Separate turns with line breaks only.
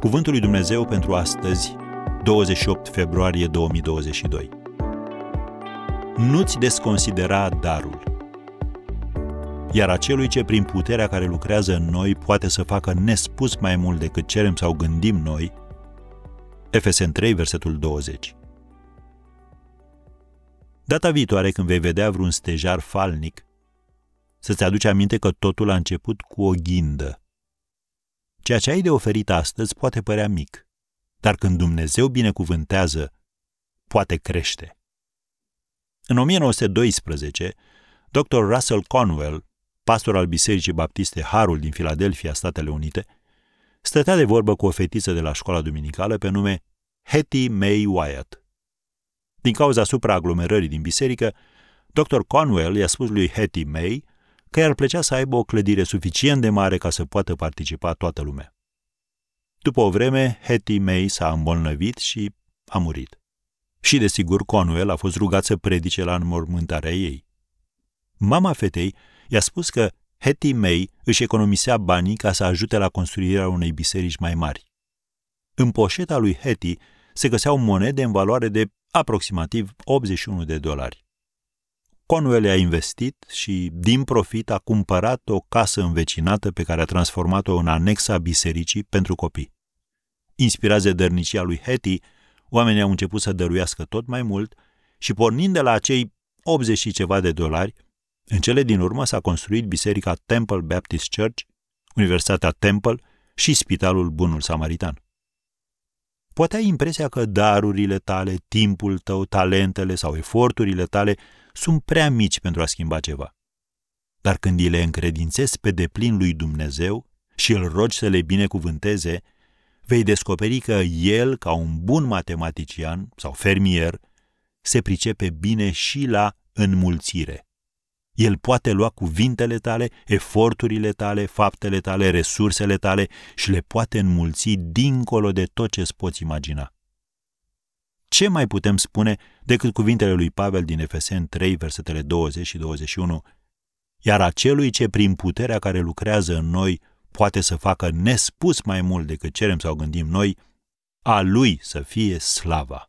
Cuvântul lui Dumnezeu pentru astăzi, 28 februarie 2022. Nu-ți desconsidera darul. Iar acelui ce prin puterea care lucrează în noi poate să facă nespus mai mult decât cerem sau gândim noi, Efesen 3, versetul 20. Data viitoare când vei vedea vreun stejar falnic, să-ți aduci aminte că totul a început cu o ghindă. Ceea ce ai de oferit astăzi poate părea mic, dar când Dumnezeu binecuvântează, poate crește. În 1912, Dr. Russell Conwell, pastor al Bisericii Baptiste Harul din Filadelfia, Statele Unite, stătea de vorbă cu o fetiță de la școala duminicală pe nume Hetty May Wyatt. Din cauza supraaglomerării din biserică, Dr. Conwell i-a spus lui Hetty May că i-ar plăcea să aibă o clădire suficient de mare ca să poată participa toată lumea. După o vreme, Hetty May s-a îmbolnăvit și a murit. Și, desigur, Conwell a fost rugat să predice la înmormântarea ei. Mama fetei i-a spus că Hetty May își economisea banii ca să ajute la construirea unei biserici mai mari. În poșeta lui Hetty se găseau monede în valoare de aproximativ 81 de dolari. Conwell a investit și, din profit, a cumpărat o casă învecinată pe care a transformat-o în anexa bisericii pentru copii. Inspirați de dărnicia lui Hetty, oamenii au început să dăruiască tot mai mult și, pornind de la acei 80 și ceva de dolari, în cele din urmă s-a construit biserica Temple Baptist Church, Universitatea Temple și Spitalul Bunul Samaritan. Poate ai impresia că darurile tale, timpul tău, talentele sau eforturile tale sunt prea mici pentru a schimba ceva. Dar când îi le încredințezi pe deplin lui Dumnezeu și îl rogi să le binecuvânteze, vei descoperi că el, ca un bun matematician sau fermier, se pricepe bine și la înmulțire. El poate lua cuvintele tale, eforturile tale, faptele tale, resursele tale și le poate înmulți dincolo de tot ce îți poți imagina. Ce mai putem spune decât cuvintele lui Pavel din Efesen 3, versetele 20 și 21? Iar acelui ce prin puterea care lucrează în noi poate să facă nespus mai mult decât cerem sau gândim noi, a lui să fie slava.